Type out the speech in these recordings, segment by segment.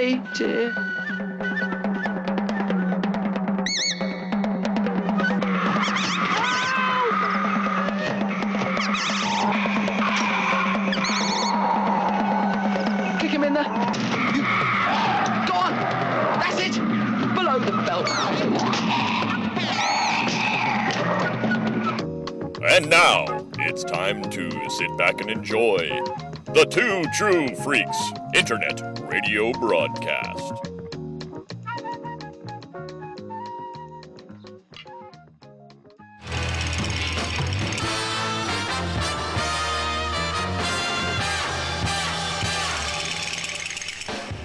birthday. Kick him in the. Go on! That's it! Below the belt. And now, it's time to sit back and enjoy the Two True Freaks Internet Radio Broadcast.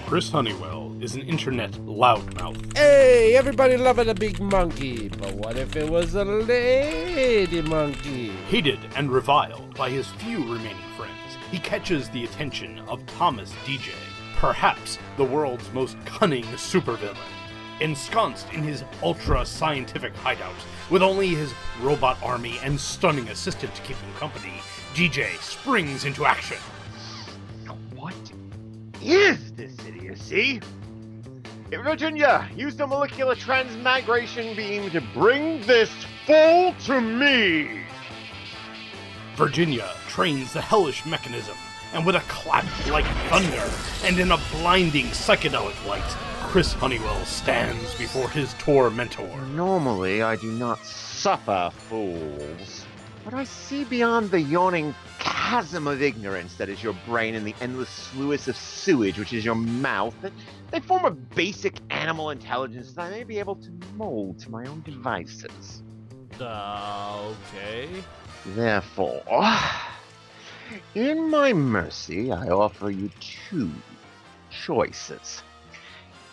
Chris Honeywell is an internet loudmouth. Hey, everybody loving a big monkey, but what if it was a lady monkey? Hated and reviled by his few remaining friends, he catches the attention of Thomas Deja, perhaps the world's most cunning supervillain. Ensconced in his ultra scientific hideout, with only his robot army and stunning assistant to keep him company, Deja springs into action. What is this idiocy? Virginia, use the molecular transmigration beam to bring this fool to me! Virginia trains the hellish mechanism, and with a clap like thunder and in a blinding psychedelic light, Chris Honeywell stands before his tormentor. Normally, I do not suffer fools, but I see beyond the yawning chasm of ignorance that is your brain and the endless sluice of sewage which is your mouth. That they form a basic animal intelligence that I may be able to mold to my own devices. Uh, okay. Therefore, in my mercy, I offer you two choices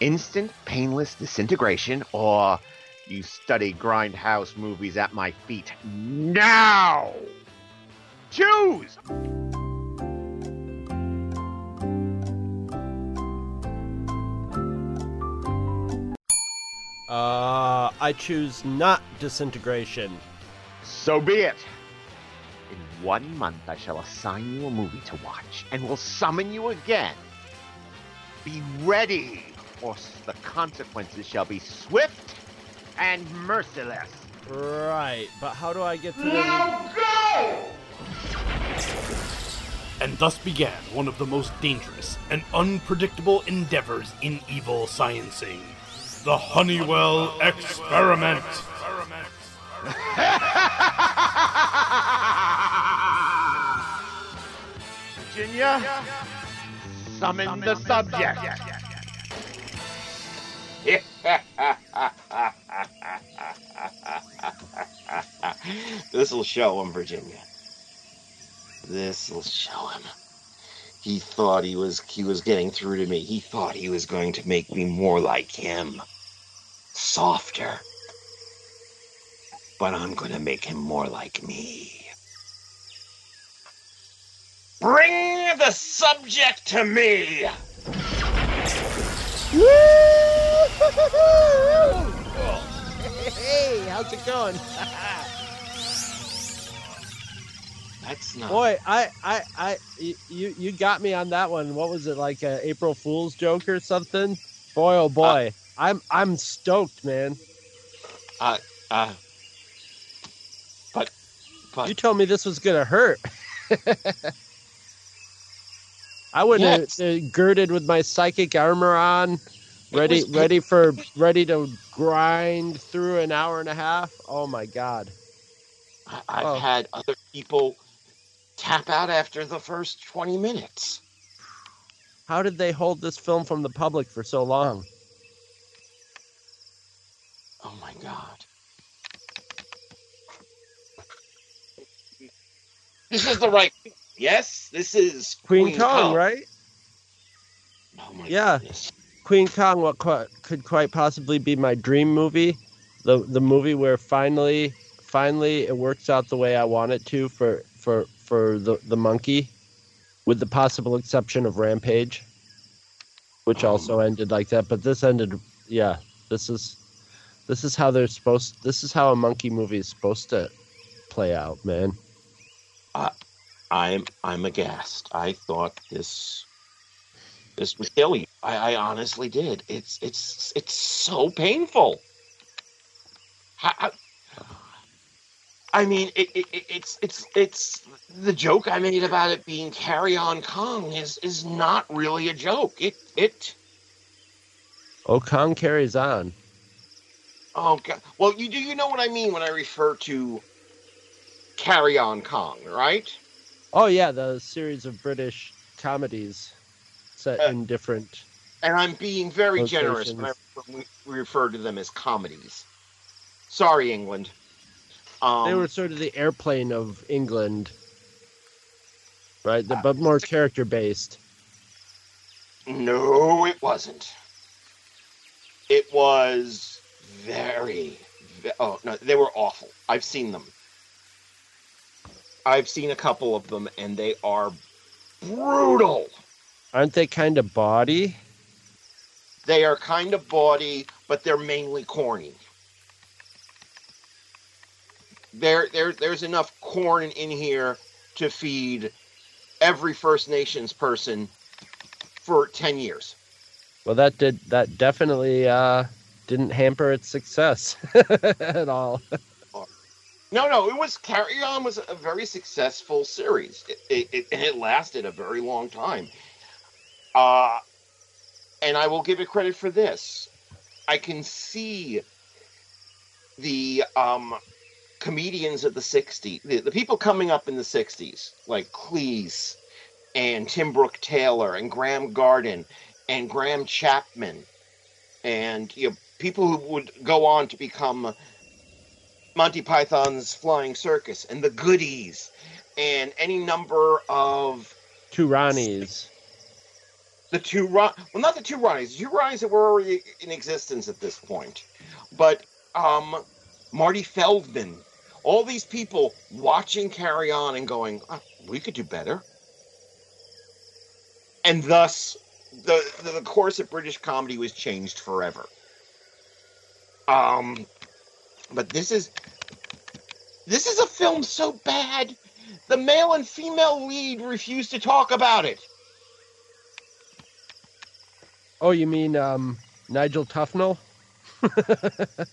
instant, painless disintegration, or you study grindhouse movies at my feet now! Choose! Uh, I choose not disintegration. So be it. In one month, I shall assign you a movie to watch and will summon you again. Be ready, or the consequences shall be swift and merciless. Right, but how do I get to the... Now go! And thus began one of the most dangerous and unpredictable endeavors in evil sciencing the Honeywell Experiment. Virginia, summon the subject. This'll show him, Virginia. This'll show him. He thought he was he was getting through to me. He thought he was going to make me more like him. Softer. But I'm gonna make him more like me. Bring the subject to me! Hey, how's it going? That's not Boy, I, I, I, you, you got me on that one. What was it like, a April Fool's joke or something? Boy, oh boy, I'm, I'm stoked, man. uh but but You told me this was gonna hurt. I would have uh, girded with my psychic armor on, ready, ready for, ready to grind through an hour and a half. Oh my god! I, I've Oh. had other people tap out after the first 20 minutes. How did they hold this film from the public for so long? Oh my god. This is the right. Yes, this is Queen, Kong, right? Oh my Yeah. goodness. Queen Kong, what qu- could quite possibly be my dream movie, the the movie where finally, finally it works out the way I want it to for for for the the monkey, with the possible exception of Rampage, which um. also ended like that. But this ended, yeah. This is this is how they're supposed. This is how a monkey movie is supposed to play out, man. Uh, I'm I'm aghast. I thought this this would kill you. I, I honestly did. It's it's it's so painful. How- I mean, it, it, it- it's it's it's the joke I made about it being Carry On Kong is is not really a joke. It it Oh, Kong carries on. oh god. Well, you do you know what I mean when I refer to Carry On Kong, right? Oh yeah, the series of British comedies set Uh, in different. and I'm being very generous when I re- refer to them as comedies. Sorry, England. Um, they were sort of the airplane of England, right? The, but more character based. No, it wasn't. It was very, ve- oh no, they were awful. I've seen them. I've seen a couple of them, and they are brutal. Aren't they kind of bawdy? They are kind of bawdy, but they're mainly corny. There, there, there's enough corn in here to feed every First Nations person for ten years. Well, that did that definitely uh, didn't hamper its success at all. No, no, it was Carry On was a very successful series. It it, it, and it lasted a very long time. Uh and I will give it credit for this. I can see the um comedians of the 60s, the, the people coming up in the 60s, like Cleese and Tim Brooke Taylor and Graeme Garden and Graham Chapman and you know people who would go on to become Monty Python's Flying Circus and the Goodies and any number of Two Ronnies. the two Ron well not the two Ronnies, the two Ronnies that were already in existence at this point. But um Marty Feldman, all these people watching Carry On and going, "Ah, we could do better. And thus the the course of British comedy was changed forever. Um but this is this is a film so bad the male and female lead refuse to talk about it. Oh, you mean um, Nigel Tufnel?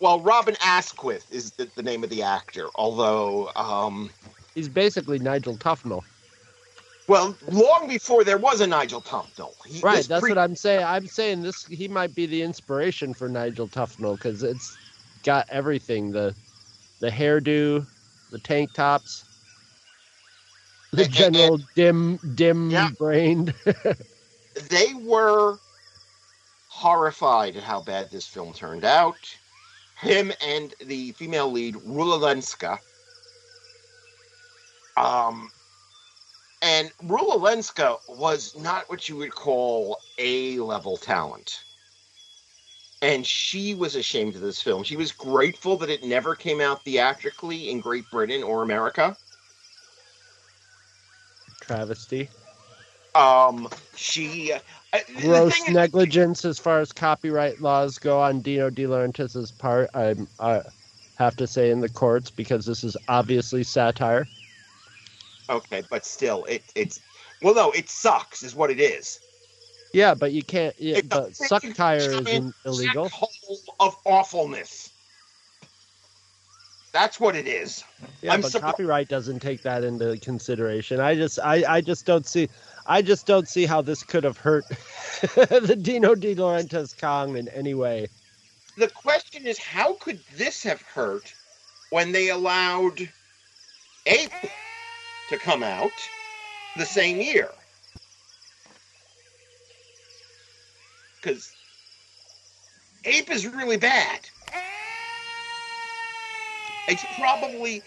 Well, Robin Askwith is the, the name of the actor, although, um, He's basically Nigel Tufnel. well, long before there was a Nigel Tufnel. He, Right, that's pre- what I'm saying. I'm saying this. He might be the inspiration for Nigel Tufnel because it's got everything the the hairdo, the tank tops, the general dim dim Yeah. brained. They were horrified at how bad this film turned out. Him and the female lead, Rula Lenska. Um, and Rula Lenska was not what you would call A level talent. And she was ashamed of this film. She was grateful that it never came out theatrically in Great Britain or America. Travesty. Um, she. Uh, Gross thing is- negligence as far as copyright laws go on Dino De Laurentiis's part. I I have to say in the courts because this is obviously satire. Okay, but still, it it's well, no, it sucks, is what it is. Yeah, but you can't. Yeah, It's but big satire is illegal. hole of awfulness. That's what it is. Yeah, I'm but copyright doesn't take that into consideration. I just, I, I just don't see, I just don't see how this could have hurt the Dino De Laurentiis Kong in any way. The question is, how could this have hurt when they allowed Ape to come out the same year? Because Ape is really bad. It's probably,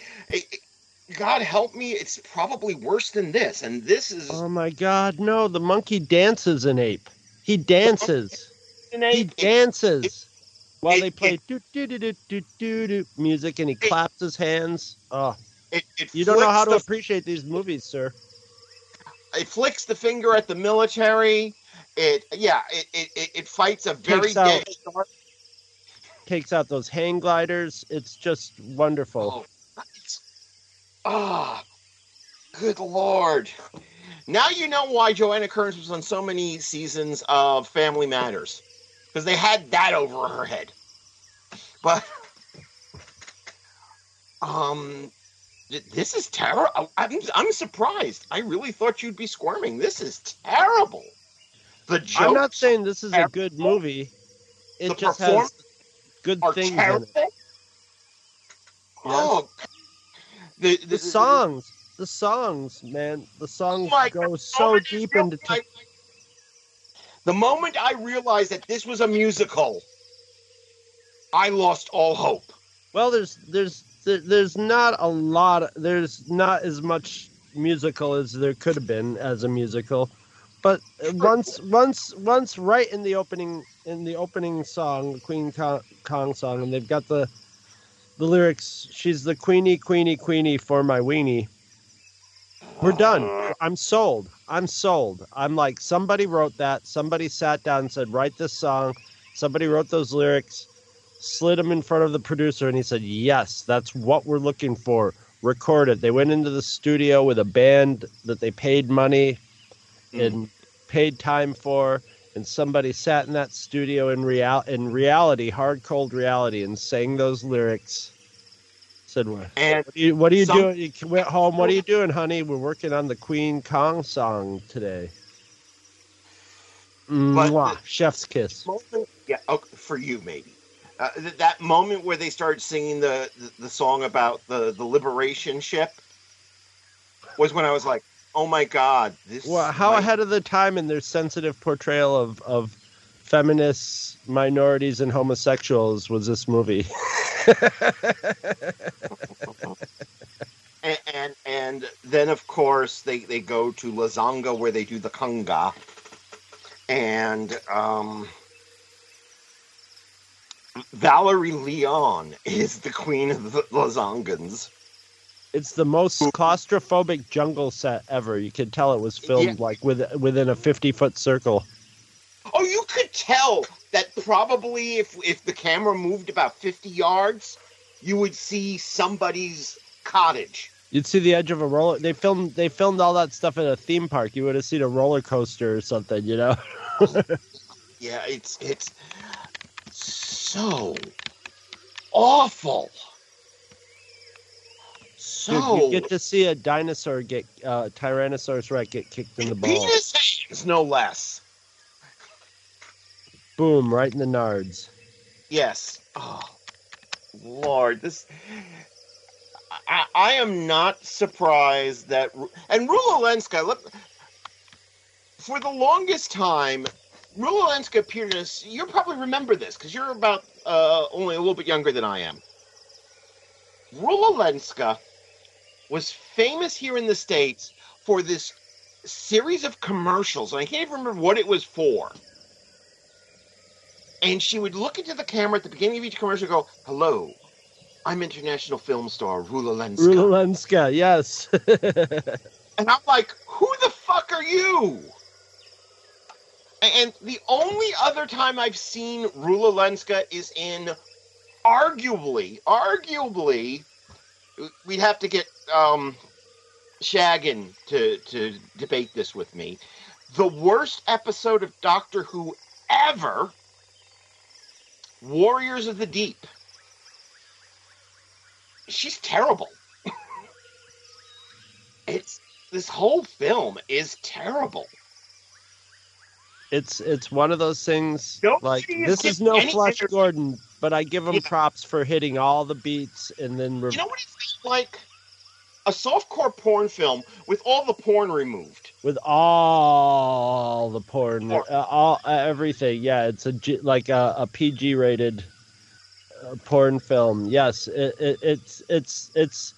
God help me, it's probably worse than this. And this is Oh my God, no! The monkey dances an ape. He dances. an He ape. It- dances while it- they play it- do do do do do do do music, and he claps his hands. Oh, it, it you don't know how to the appreciate these movies, sir. it flicks the finger at the military. It yeah, it it, it, fights a very Takes out- Takes out those hang gliders. It's just wonderful. Oh, ah, Good lord. Now you know why Joanna Kerns was on so many seasons of Family Matters. Because they had that over her head. But um this is terrible. I'm I'm surprised. I really thought you'd be squirming. This is terrible. The jokes I'm not saying this is a good movie. It The just has good are things in it. Oh, the, The songs, the songs, man, the songs Oh go God, so moment deep I into. realized- the moment I realized that this was a musical, I lost all hope. Well, there's there's there's not a lot. There's not as much musical as there could have been as a musical, but once once once right in the opening in the opening song, the Queen Kong, Kong song, and they've got the the lyrics. She's the queenie, queenie, queenie for my weenie. We're done. I'm sold. I'm sold. I'm like somebody wrote that. Somebody sat down and said, "Write this song." Somebody wrote those lyrics, slid them in front of the producer, and he said, "Yes, that's what we're looking for. Record it." They went into the studio with a band that they paid money mm-hmm. and paid time for, and somebody sat in that studio in real in reality, hard cold reality, and sang those lyrics. Said, "What? And What are you, what are you Some- doing? You went home. What are you doing, honey? We're working on the Queen Kong song today. Mwah, chef's kiss. moment, yeah, oh, for you maybe. Uh, th- that moment where they started singing the, the, the song about the, the liberation ship was when I was like, oh my god, this. Well, how might- ahead of the time in their sensitive portrayal of of feminists, minorities, and homosexuals was this movie? and, and and then of course they they go to Lazanga where they do the conga, and um, Valerie Leon is the queen of the Lazangans. It's the most claustrophobic jungle set ever. You could tell it was filmed Yeah. like with, within a fifty foot circle. Oh, you could tell that probably if if the camera moved about fifty yards, you would see somebody's cottage. You'd see the edge of a roller. They filmed. They filmed all that stuff at a theme park. You would have seen a roller coaster or something. You know. Yeah, it's it's so awful. Dude, So you get to see a dinosaur get uh, Tyrannosaurus Rex get kicked in the balls. penis hands, no less. Boom! Right in the nards. Yes. Oh, Lord, this. I, I am not surprised that and Rula Lenska. Look, for the longest time, Rula Lenska appeared in. A, you probably remember this because you're about uh, only a little bit younger than I am. Rula Lenska was famous here in the states for this series of commercials, and I can't even remember what it was for and she would look into the camera at the beginning of each commercial and go, Hello, I'm international film star Rula Lenska. Rulenska, yes. And I'm like, Who the fuck are you? And the only other time I've seen Rula Lenska is in arguably, arguably, we'd have to get um, Shaggin to, to debate this with me. The worst episode of Doctor Who ever Warriors of the Deep. She's terrible. it's this whole film is terrible. it's it's one of those things. Nope, like is this is no any Flash. Gordon, but I give him Yeah. props for hitting all the beats and then. Re- You know what it feels like? A softcore porn film with all the porn removed. with all the porn, uh, all uh, everything. Yeah, it's a G, like a, a PG rated uh, porn film. Yes, it, it, it's it's it's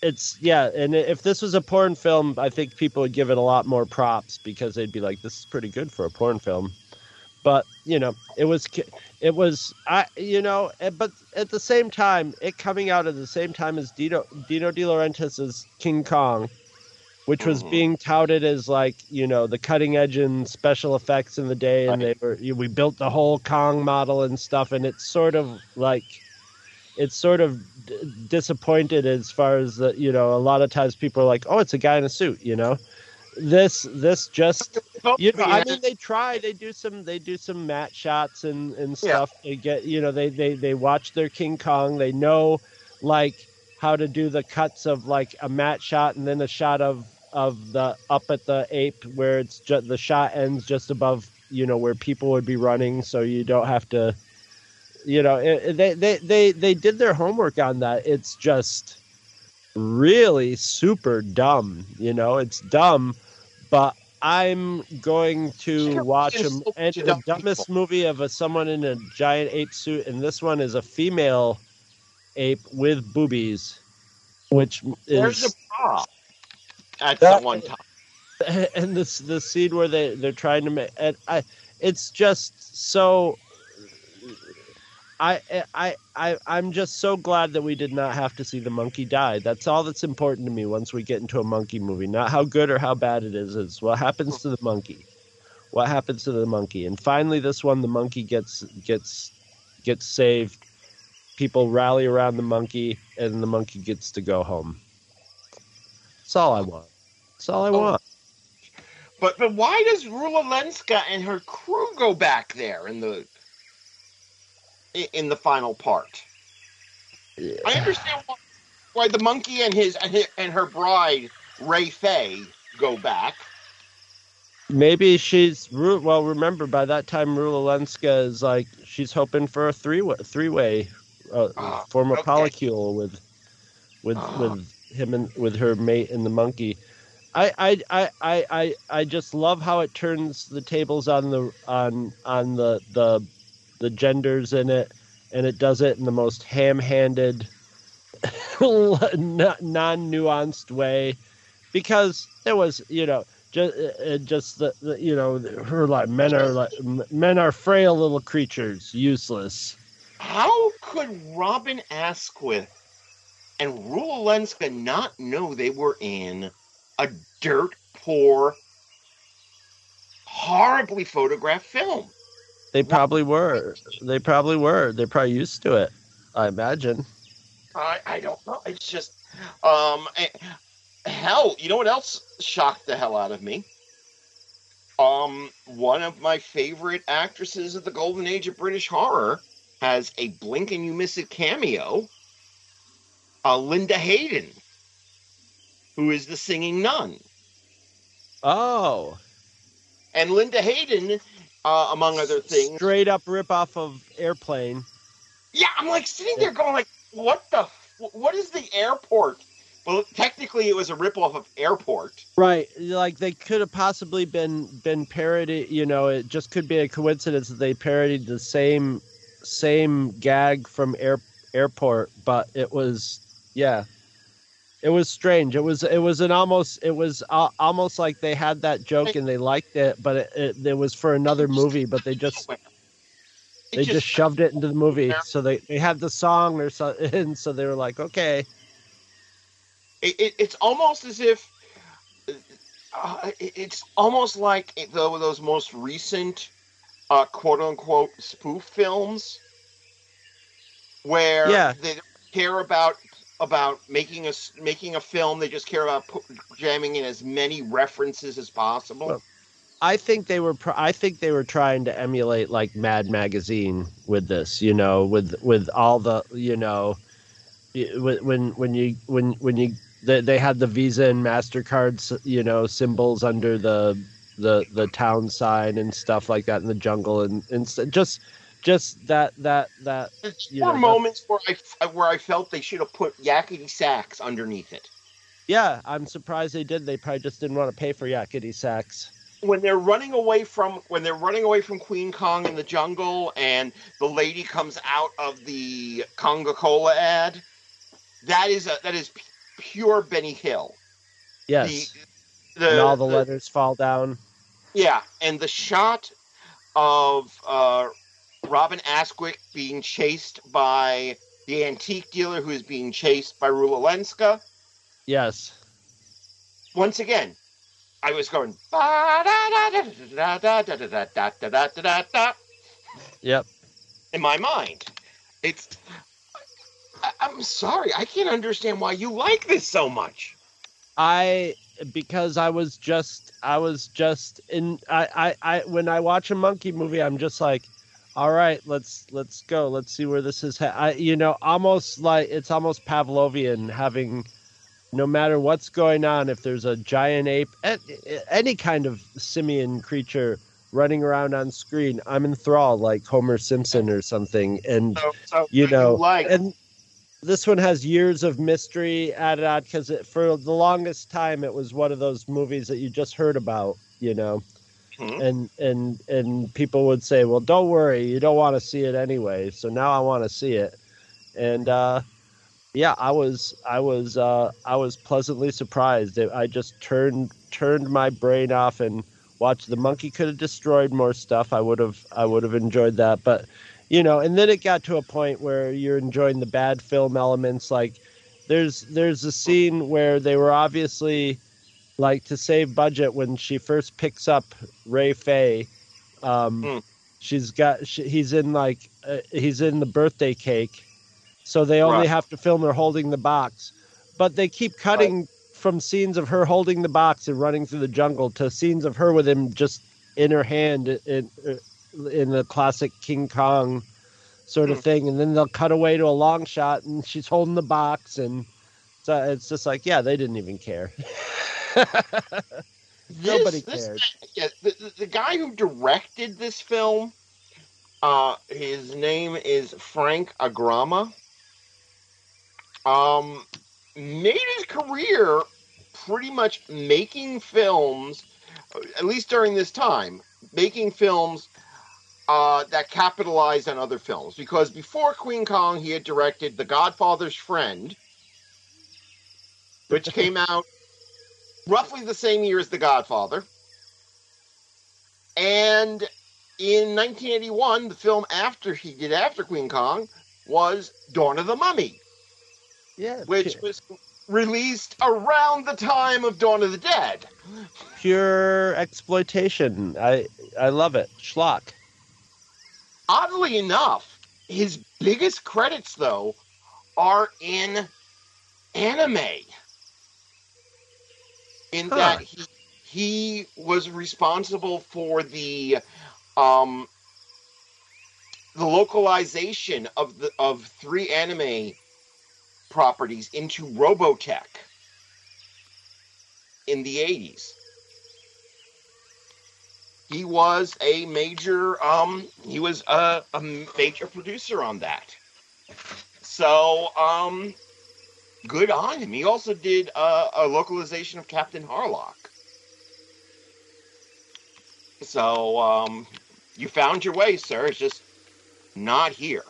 it's yeah. And if this was a porn film, I think people would give it a lot more props because they'd be like, "This is pretty good for a porn film." But you know, it was it was I you know, eh, but at the same time, it coming out at the same time as Dino Dino De Laurentiis's King Kong which was Mhm. being touted as like you know the cutting edge in special effects in the day, and they were we built the whole Kong model and stuff, and it's sort of like it's sort of d- disappointed as far as the you know a lot of times people are like oh it's a guy in a suit you know this this just you know i mean they try they do some they do some matte shots and and Yeah. stuff. They get you know they they they watch their king kong. They know like how to do the cuts of like a matte shot and then a shot of of the up at the ape where it's just the shot ends just above you know where people would be running. So you don't have to you know it- they, they they they did their homework on that. It's just really super dumb you know it's dumb but i'm going to watch a, so and the people. dumbest movie of a someone in a giant ape suit and this one is a female ape with boobies which There's is a bra at That- the one time. and this the scene where they they're trying to make and I it's just so I I I I'm just so glad that we did not have to see the monkey die. That's all that's important to me once we get into a monkey movie. Not how good or how bad it is, is what happens to the monkey. What happens to the monkey? And finally this one the monkey gets gets gets saved. People rally around the monkey and the monkey gets to go home. That's all I want. That's all I Oh. want. But but why does Rula Lenska and her crew go back there in the in the final part? I understand why, why the monkey and his and, her bride Ray Fay go back. Maybe she's well. Remember, by that time, Rula Lenska is like she's hoping for a three way, three way, uh, Ah, form a okay. polycule with, with Ah. with him and with her mate and the monkey. I, I, I, I, I, I just love how it turns the tables on the on on the the the genders in it, and it does it in the most ham-handed, non nuanced way, because there was you know just uh, just the, the you know her like men are like men are frail little creatures, useless. How could Robin Askwith and Rula Lenska not know they were in a dirt poor, horribly photographed film? They probably were. They probably were. They're probably used to it. I imagine. I, I don't know. It's just, um, eh, hell, you know what else shocked the hell out of me? Um, one of my favorite actresses of the golden age of British horror has a blink and you miss it cameo. Uh, Linda Hayden, who is the singing nun, Oh, and Linda Hayden, uh, among other things, straight up rip off of Airplane. Yeah, I'm like sitting there going like, what the, what is the airport? Well, technically, it was a ripoff of Airport. Right, like they could have possibly been been parody. You know, it just could be a coincidence that they parodied the same same gag from Air Airport, but it was yeah, it was strange. It was it was an almost it was uh, almost like they had that joke and they liked it, but it, it, it was for another movie, but they just they just, shoved it into the movie. So they they had the song or so, and so they were like, okay, It, it, it's almost as if uh, it- it's almost like though those most recent uh, quote unquote spoof films where Yeah. they care about about making a making a film they just care about jamming in as many references as possible Well, I think they were. I think they were trying to emulate like Mad Magazine with this. You know, with with all the you know, when when when you when when you they, they had the Visa and Mastercard you know symbols under the the the town sign and stuff like that in the jungle and and just just that that that There you were know, moments where I where I felt they should have put Yakety Sax underneath it. yeah. I'm surprised they did. They probably just didn't want to pay for Yakety Sax. When they're running away from when they're running away from Queen Kong in the jungle, and the lady comes out of the Conga Cola ad, that is a that is p- pure Benny Hill. Yes, The, the, and all the the- letters fall down. Yeah, and the shot of uh, Robin Askwith being chased by the antique dealer who is being chased by Ruolenska. Yes. Once again, I was going. Yep. In my mind, it's. I, I'm sorry, I can't understand why you like this so much. I because I was just I was just in I I, I when I watch a monkey movie, I'm just like all right let's let's go. Let's see where this is ha- I you know almost like it's almost Pavlovian having no matter what's going on if there's a giant ape any kind of simian creature running around on screen I'm enthralled like Homer Simpson or something. And So, so you know like and this one has years of mystery added on because for the longest time it was one of those movies that you just heard about you know Mhm. and and and people would say well don't worry you don't want to see it anyway so now i want to see it. And uh yeah i was i was uh i was pleasantly surprised. I just turned turned my brain off and watched the monkey could have destroyed more stuff. I would have i would have enjoyed that. But you know and then it got to a point where you're enjoying the bad film elements like there's there's a scene where they were obviously like to save budget when she first picks up ray Fay, um Hmm. she's got she, he's in like uh, he's in the birthday cake so they only Right. have to film her holding the box but they keep cutting from scenes of her holding the box and running through the jungle to scenes of her with him just in her hand in in the classic King Kong sort of Hmm. thing, and then they'll cut away to a long shot and she's holding the box, and so it's just like, yeah, they didn't even care. Nobody this, cared. yeah, the, the, the guy who directed this film, uh, his name is Frank Agrama. Um, made his career pretty much making films, at least during this time, making films uh, that capitalized on other films. Because before Queen Kong, he had directed The Godfather's Friend, which came out roughly the same year as The Godfather. And in 1981, the film after he did after Queen Kong was Dawn of the Mummy, Yeah, which was released around the time of Dawn of the Dead. pure exploitation. I I love it. Schlock. Oddly enough, his biggest credits, though, are in anime. In Huh. that he, he was responsible for the um, the localization of the of three anime properties into Robotech in the 80s. He was a major um he was a, a major producer on that. So um good on him. He also did uh, a localization of Captain Harlock. So um you found your way, sir. It's just not here.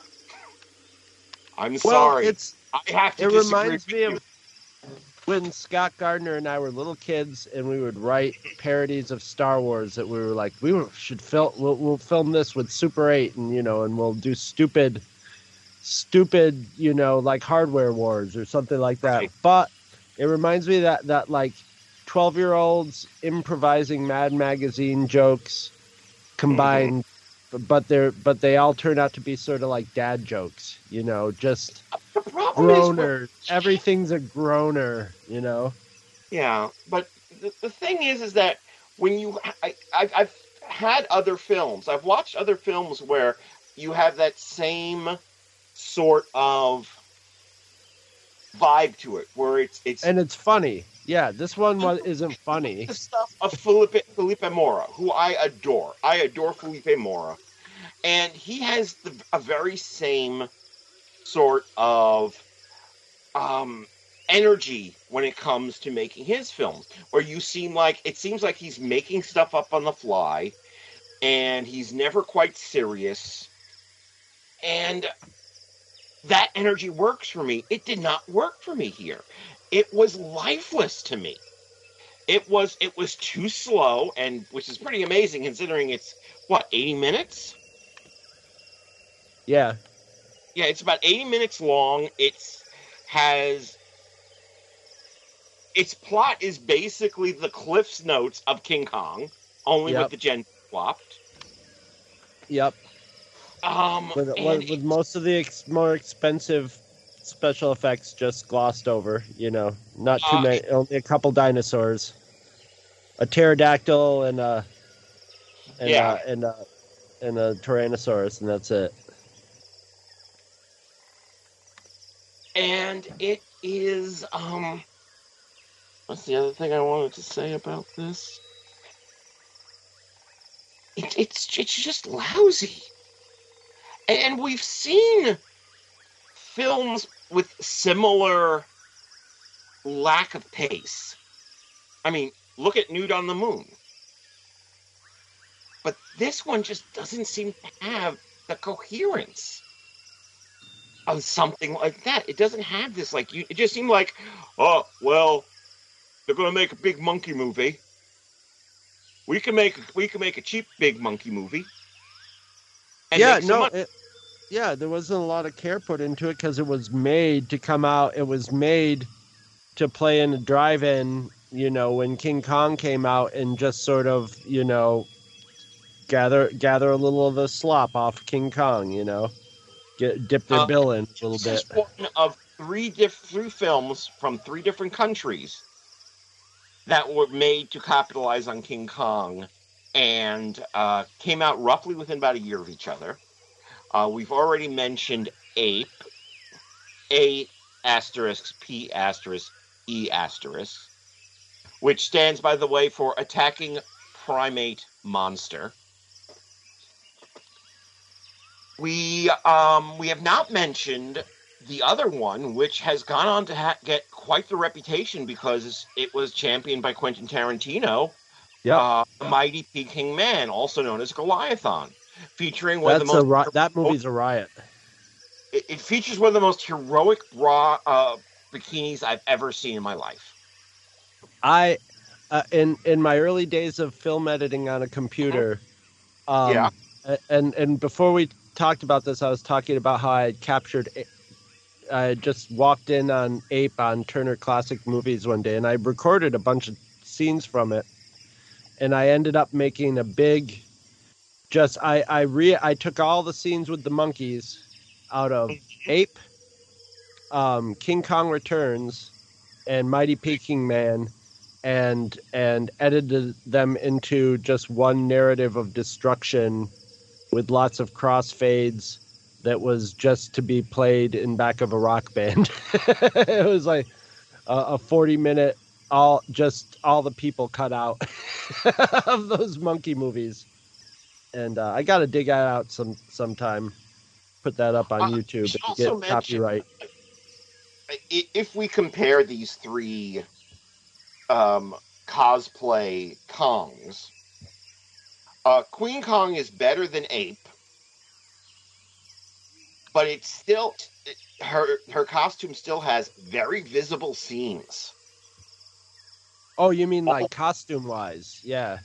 I'm Well, sorry. it's I have to it reminds me of when Scott Gardner and I were little kids and we would write parodies of Star Wars that we were like we should film we'll, we'll film this with Super 8 and you know and we'll do stupid stupid you know like hardware wars or something like that Right. but it reminds me that that like 12 year olds improvising Mad Magazine jokes combined mm-hmm. but they're but they all turn out to be sort of like dad jokes you know just is. Everything's a groaner, you know. Yeah, but the, the thing is, is that when you, I, I, I've had other films, I've watched other films where you have that same sort of vibe to it, where it's it's And it's funny. Yeah, this one was, isn't funny. the stuff of Philippe Philippe Mora, who I adore. I adore Philippe Mora, and he has the, a very same sort of um, energy when it comes to making his films, where you seem like it seems like he's making stuff up on the fly, and he's never quite serious, and that energy works for me. It did not work for me here. It was lifeless to me it was it was too slow and which is pretty amazing considering it's what 80 minutes Yeah, yeah it's about 80 minutes long it's has its plot is basically the cliffs notes of king kong only Yep. with the gen swapped yep. Um With, with, with most of the ex- more expensive special effects just glossed over. You know, not too Uh, many. Only a couple dinosaurs, a pterodactyl, and a and Yeah. a, and a and a tyrannosaurus, and that's it. and it is um what's the other thing i wanted to say about this it, it's it's just lousy and we've seen films with similar lack of pace i mean look at nude on the moon but this one just doesn't seem to have the coherence of something like that. It doesn't have this like you. It just seemed like, oh well, they're gonna make a big monkey movie. We can make we can make a cheap big monkey movie. and yeah, no, it, yeah, there wasn't a lot of care put into it because it was made to come out. It was made to play in a drive-in. You know, when King Kong came out, and just sort of, you know, gather gather a little of the slop off King Kong. You know, get dip their Uh, bill in a little This bit. one of three diff- three films from three different countries that were made to capitalize on King Kong, and uh, came out roughly within about a year of each other. Uh, we've already mentioned Ape, A asterisk P asterisk E asterisk, which stands, by the way, for attacking primate monster. We um we have not mentioned the other one, which has gone on to ha- get quite the reputation because it was championed by Quentin Tarantino. Yeah. uh, Mighty Peking Man, also known as Goliathon, featuring one of That's the a most ri- that movie's a riot. it, it features one of the most heroic bra uh, bikinis I've ever seen in my life. I uh, in in my early days of film editing on a computer. Um, Yeah. And and before we talked about this, I was talking about how I captured. A- I just walked in on Ape on Turner Classic Movies one day, and I recorded a bunch of scenes from it. And I ended up making a big, just I I re I took all the scenes with the monkeys out of Ape, um, King Kong Returns, and Mighty Peking Man, and and edited them into just one narrative of destruction with lots of crossfades that was just to be played in back of a rock band. it was like a, a 40 minute all just all the people cut out of those monkey movies. And uh, I got to dig that out some sometime. Put that up on Uh, YouTube and get copyright. If we compare these three um, cosplay Kongs, uh, Queen Kong is better than Ape, but it's still it, her her costume still has very visible seams. Oh, you mean like costume wise? Yeah.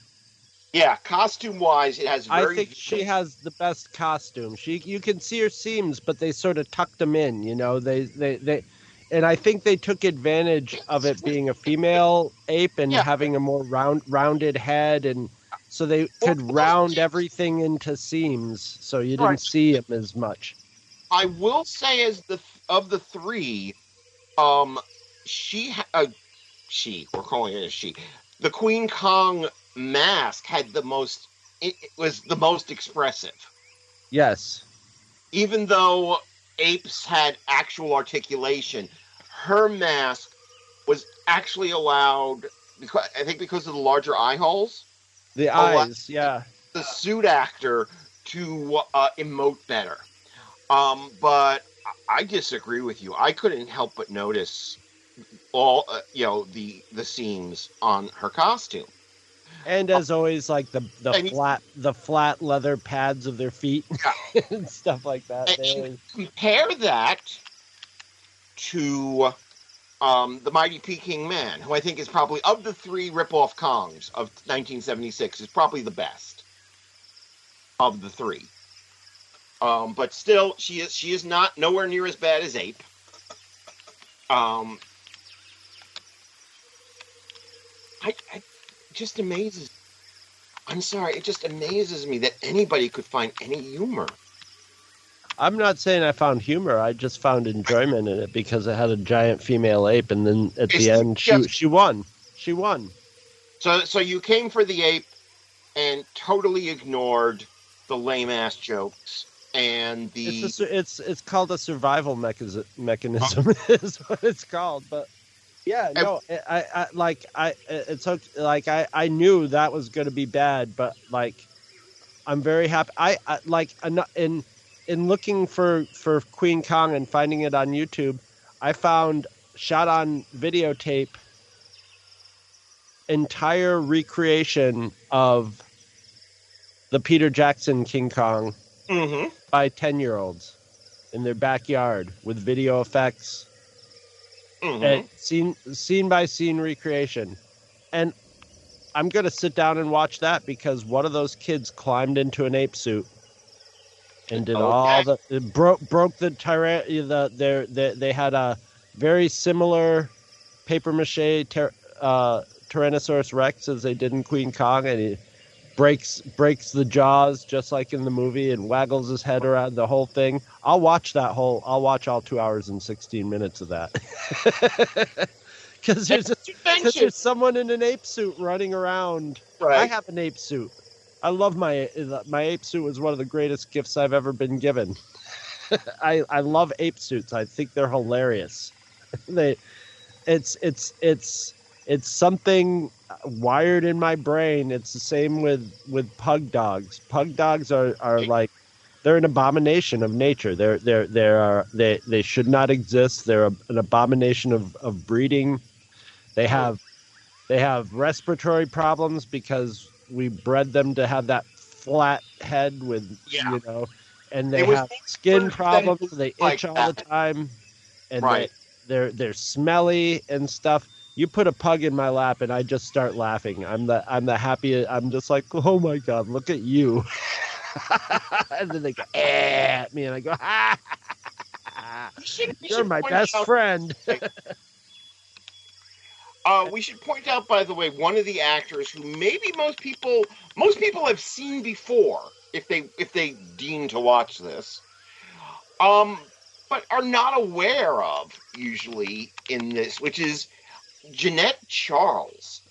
Yeah, costume wise, it has I think she has the best costume. She you can see her seams, but they sort of tucked them in. You know, they they they, and I think they took advantage of it being a female ape and Yeah. having a more round rounded head, and so they could round everything into seams, so you didn't Right. see them as much. I will say, as the of the three, um, she, uh, she, we're calling it a she. The Queen Kong mask had the most. It, it was the most expressive, Yes. even though apes had actual articulation. Her mask was actually allowed because I think because of the larger eye holes, The eyes, yeah. the suit actor to uh, emote better. Um, but I disagree with you. I couldn't help but notice all uh, you know the the seams on her costume. And as always, like the the And flat the flat leather pads of their feet and stuff like that. Always- compare that to um, the Mighty Peking Man, who I think is probably of the three rip-off Kongs of 1976 is probably the best of the three. Um, but still, she is she is not nowhere near as bad as Ape. Um, I, I just amazes. I'm sorry, it just amazes me that anybody could find any humor I'm not saying I found humor. I just found enjoyment in it because it had a giant female ape, and then at the It's end, she she won. She won. So, so you came for the ape and totally ignored the lame ass jokes and the. It's a, it's it's called a survival mechanism. Mechanism is what it's called. But yeah, no, I, I, I like I it took like I I knew that was going to be bad, but like I'm very happy. I, I like in in looking for for Queen Kong and finding it on YouTube, I found shot on videotape entire recreation of the Peter Jackson King Kong Mhm. by 10 year olds in their backyard with video effects Mhm. and scene scene by scene recreation and i'm going to sit down and watch that because one of those kids climbed into an ape suit and did all the it broke broke the tyra the their they, they had a very similar paper mache ter, uh, tyrannosaurus rex as they did in queen kong and he breaks breaks the jaws just like in the movie and waggles his head around the whole thing. I'll watch that whole i'll watch all two hours and 16 minutes of that. Because there's, a- You 'cause mentioned- there's someone in an ape suit running around. Right. i have an ape suit. I love my my ape suit was one of the greatest gifts i've ever been given. I i love ape suits. I think they're hilarious. They it's it's it's it's something wired in my brain. It's the same with with pug dogs. Pug dogs are are like they're an abomination of nature. They're they're they are uh, they they should not exist. They're a, an abomination of of breeding. They have they have respiratory problems because we bred them to have that flat head with Yeah. you know and they have skin problems. They like itch all the time and Right. they, they're they're smelly and stuff you put a pug in my lap and I just start laughing. I'm the I'm the happy. I'm just like, oh my god, look at you. and then they go eh, at me, and I go, ah, We should- we you're my best out- friend. Uh, we should point out, by the way, one of the actors who maybe most people most people have seen before, if they if they deem to watch this, um, but are not aware of usually in this, which is Jeanette Charles.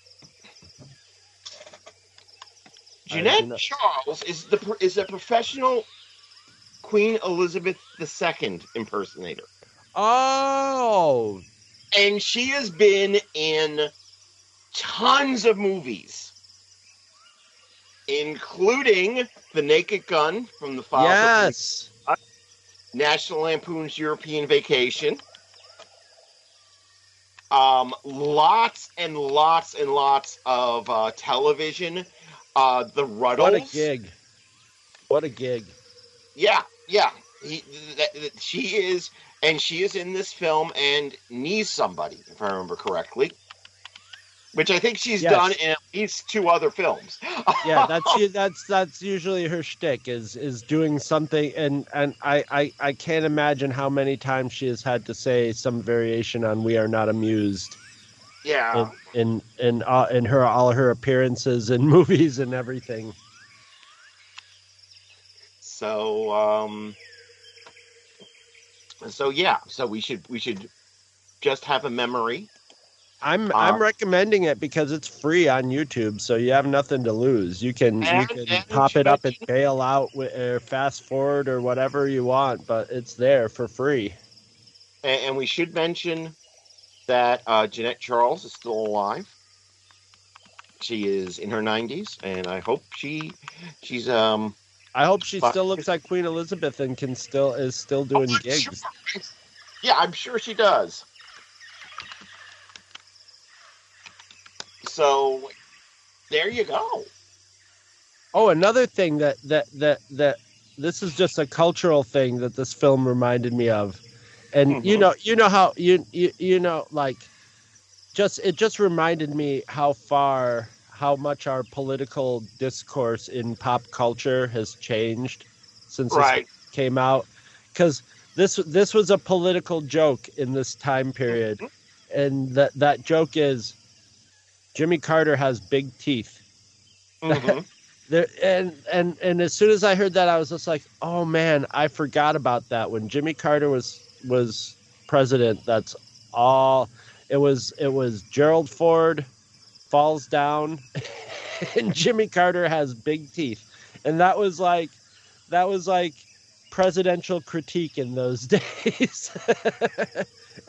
Jeanette Charles is the is a professional Queen Elizabeth II impersonator oh, and she has been in tons of movies, including The Naked Gun from the Files yes. National Lampoon's European Vacation. Um, lots and lots and lots of uh, television. Uh, the Rutles. What a gig! What a gig! Yeah, yeah. He, that, that- she is, and she is in this film and needs somebody, if I remember correctly. Which I think she's Yes. done in at least two other films. Yeah, that's that's that's usually her shtick is is doing something, and and I, I I can't imagine how many times she has had to say some variation on "We are not amused." yeah. in in in, uh, in her all her appearances in movies and everything. So, um, so yeah. So we should we should just have a memory. I'm Uh, I'm recommending it because it's free on YouTube, so you have nothing to lose. You can you can pop it up and bail out wi- or fast forward or whatever you want, but it's there for free. And, and we should mention that uh, Jeanette Charles is still alive. She is in her 90s, and I hope she she's um I hope she But- still looks like Queen Elizabeth and can still is still doing Oh, gigs. sure. Yeah, I'm sure she does. So there you go. Oh, another thing that that that that this is just a cultural thing that this film reminded me of, and you Mhm. know, you know how you you you know like, just it just reminded me how far how much our political discourse in pop culture has changed since this came out, because this this was a political joke in this time period, and that that joke is, Jimmy Carter has big teeth Mhm. There and and and as soon as I heard that, I was just like, "Oh man, I forgot about that." When Jimmy Carter was was president, that's all. It was it was Gerald Ford falls down, and Jimmy Carter has big teeth, and that was like that was like presidential critique in those days,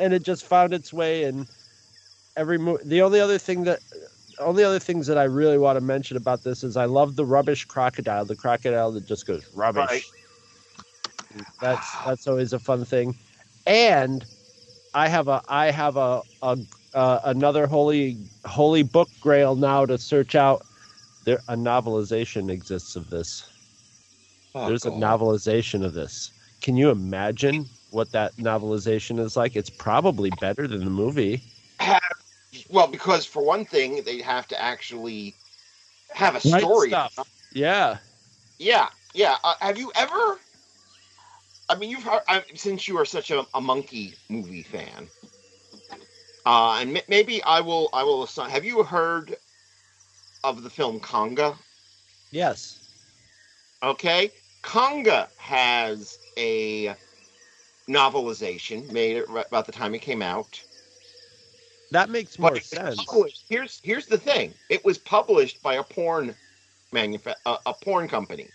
and it just found its way in every movie. The only other thing that only other things that I really want to mention about this is I love the rubbish crocodile, the crocodile that just goes rubbish. Right. That's that's always a fun thing, and I have a I have a, a uh, another holy holy book grail now to search out. There a novelization exists of this. Oh, There's a novelization of this. Can you imagine what that novelization is like? It's probably better than the movie. Well, because for one thing, they have to actually have a Write story. stuff. Yeah. Yeah, yeah. Uh, have you ever? I mean, you've heard I, since you are such a, a monkey movie fan, uh, and m- maybe I will. I will assign. Have you heard of the film Konga? Yes. Okay, Konga has a novelization made about the time it came out. That makes more sense. Here's here's the thing. It was published by a porn manufa- uh, a porn company.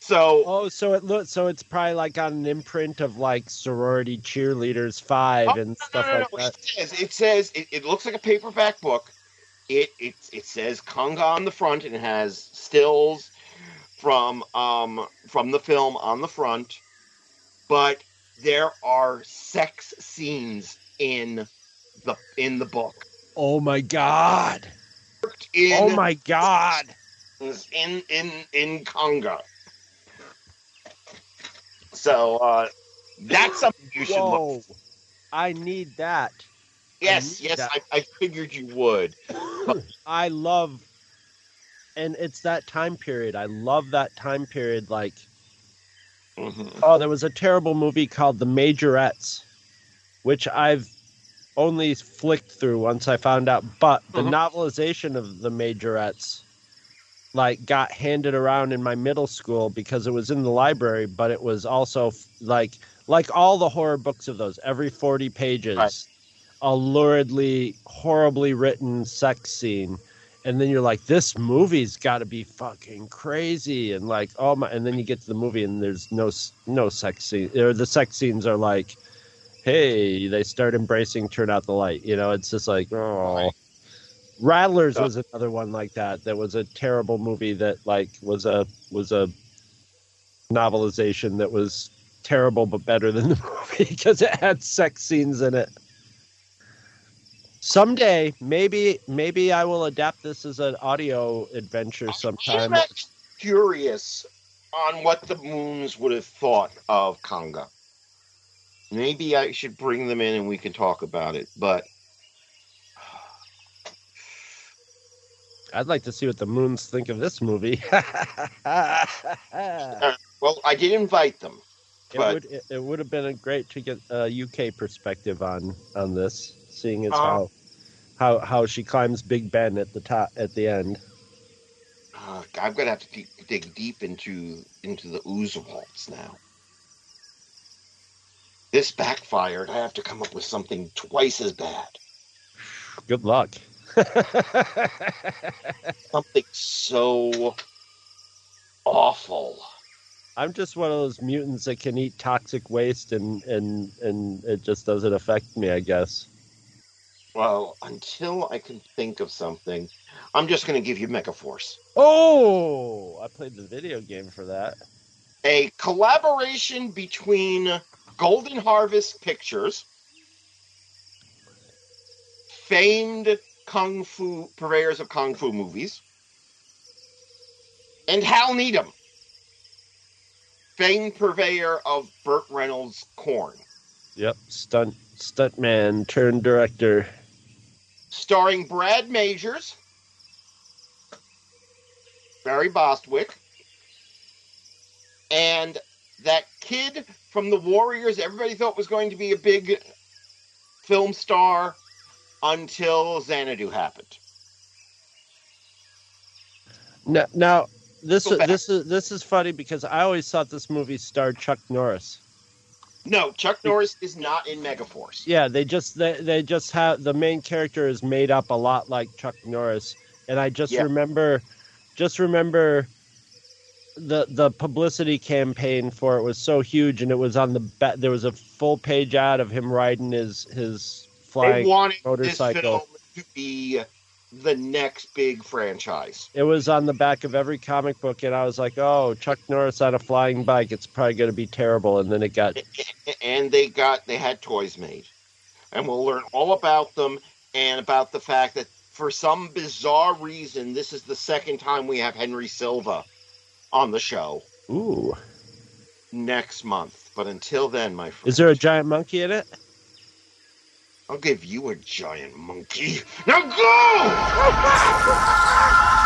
So Oh, so it looks so it's probably like on an imprint of like sorority cheerleaders five Oh, and no, stuff no, no, like that. It says it says it, it looks like a paperback book. It it it says Konga on the front and it has stills from um from the film on the front, but there are sex scenes in the in the book. Oh my god. In Oh my god. in in in Konga. So uh that's something you should look. Whoa. I need that. Yes, need yes, that. I, I figured you would. I love and it's that time period. I love that time period like Mhm. Oh, there was a terrible movie called The Majorettes, which I've only flicked through once I found out. But the Mhm. novelization of The Majorettes, like, got handed around in my middle school because it was in the library, but it was also f- like, like all the horror books of those, every forty pages, Right. a luridly, horribly written sex scene and then you're like this movie's got to be fucking crazy and like oh my and then you get to the movie and there's no no sex scene or the sex scenes are like hey they start embracing turn out the light you know it's just like oh rattlers So- was another one like that that was a terrible movie that like was a was a novelization that was terrible but better than the movie because it had sex scenes in it. Someday maybe maybe i will adapt this as an audio adventure sometime. I'm curious on what the moons would have thought of Konga. Maybe I should bring them in and we can talk about it. But i'd like to see what the moons think of this movie it well, I did invite them. But- would it, it would have been great to get a uk perspective on on this seeing as Uh, how how how she climbs big ben at the top at the end Uh, I'm gonna have to dig deep into into the ooze waltz now. This backfired. I have to come up with something twice as bad. good luck Something so awful. I'm just one of those mutants that can eat toxic waste and and and it just doesn't affect me, I guess. Well, until I can think of something, I'm just going to give you Megaforce. Oh, I played the video game for that. A collaboration between Golden Harvest Pictures, famed kung fu purveyors of kung fu movies, and Hal Needham, famed purveyor of Burt Reynolds' Corn, Yep, stunt stuntman turned director. starring Brad Majors, Barry Bostwick, and that kid from the Warriors. Everybody thought was going to be a big film star until Xanadu happened. Now, now this is this is this is funny because I always thought this movie starred Chuck Norris. No, Chuck Norris is not in Megaforce. Yeah, they just they, they just have the main character is made up a lot like Chuck Norris, and I just Yeah. remember, just remember, the the publicity campaign for it was so huge, and it was on the ba- there was a full page ad of him riding his his They flying. wanted motorcycle. this film to be the next big franchise. It was on the back of every comic book, and I was like, "Oh, Chuck Norris on a flying bike! It's probably going to be terrible." And then it got and they got they had toys made and we'll learn all about them and about the fact that for some bizarre reason this is the second time we have henry silva on the show ooh. next month but until then my friend Is there a giant monkey in it? i'll give you a giant monkey now go